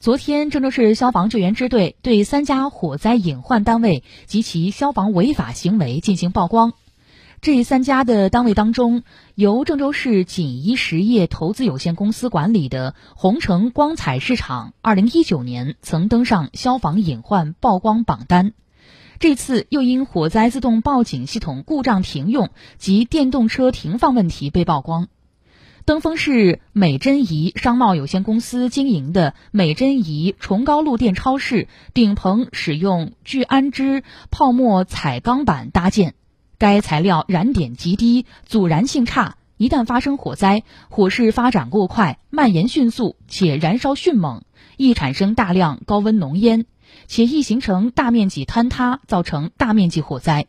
昨天，郑州市消防救援支队对三家火灾隐患单位及其消防违法行为进行曝光。这三家的单位当中，由郑州市锦怡实业投资有限公司管理的红城光彩市场，二零一九年曾登上消防隐患曝光榜单。这次又因火灾自动报警系统故障停用及电动车停放问题被曝光。登封市美珍怡商贸有限公司经营的美珍怡崇高路店超市顶棚使用聚氨酯泡沫彩钢板搭建，该材料燃点极低，阻燃性差，一旦发生火灾，火势发展过快，蔓延迅速，且燃烧迅猛，易产生大量高温浓烟，且易形成大面积坍塌，造成大面积火灾。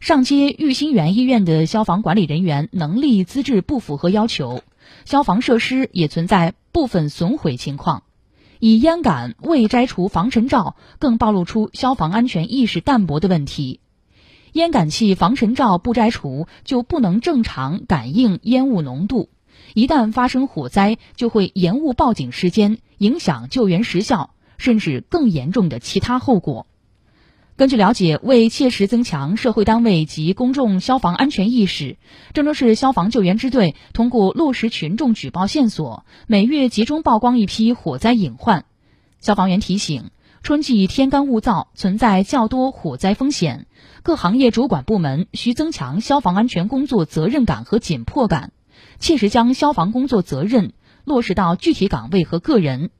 上街玉心园医院的消防管理人员能力资质不符合要求，消防设施也存在部分损毁情况，以烟杆未摘除防尘罩，更暴露出消防安全意识淡薄的问题。烟感器防尘罩不摘除，就不能正常感应烟雾浓度，一旦发生火灾，就会延误报警时间，影响救援时效，甚至更严重的其他后果。根据了解，为切实增强社会单位及公众消防安全意识，郑州市消防救援支队通过落实群众举报线索，每月集中曝光一批火灾隐患。消防员提醒：春季天干物燥，存在较多火灾风险，各行业主管部门需增强消防安全工作责任感和紧迫感，切实将消防工作责任落实到具体岗位和个人。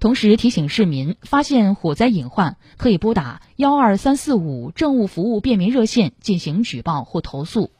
同时提醒市民，发现火灾隐患，可以拨打幺二三四五政务服务便民热线进行举报或投诉。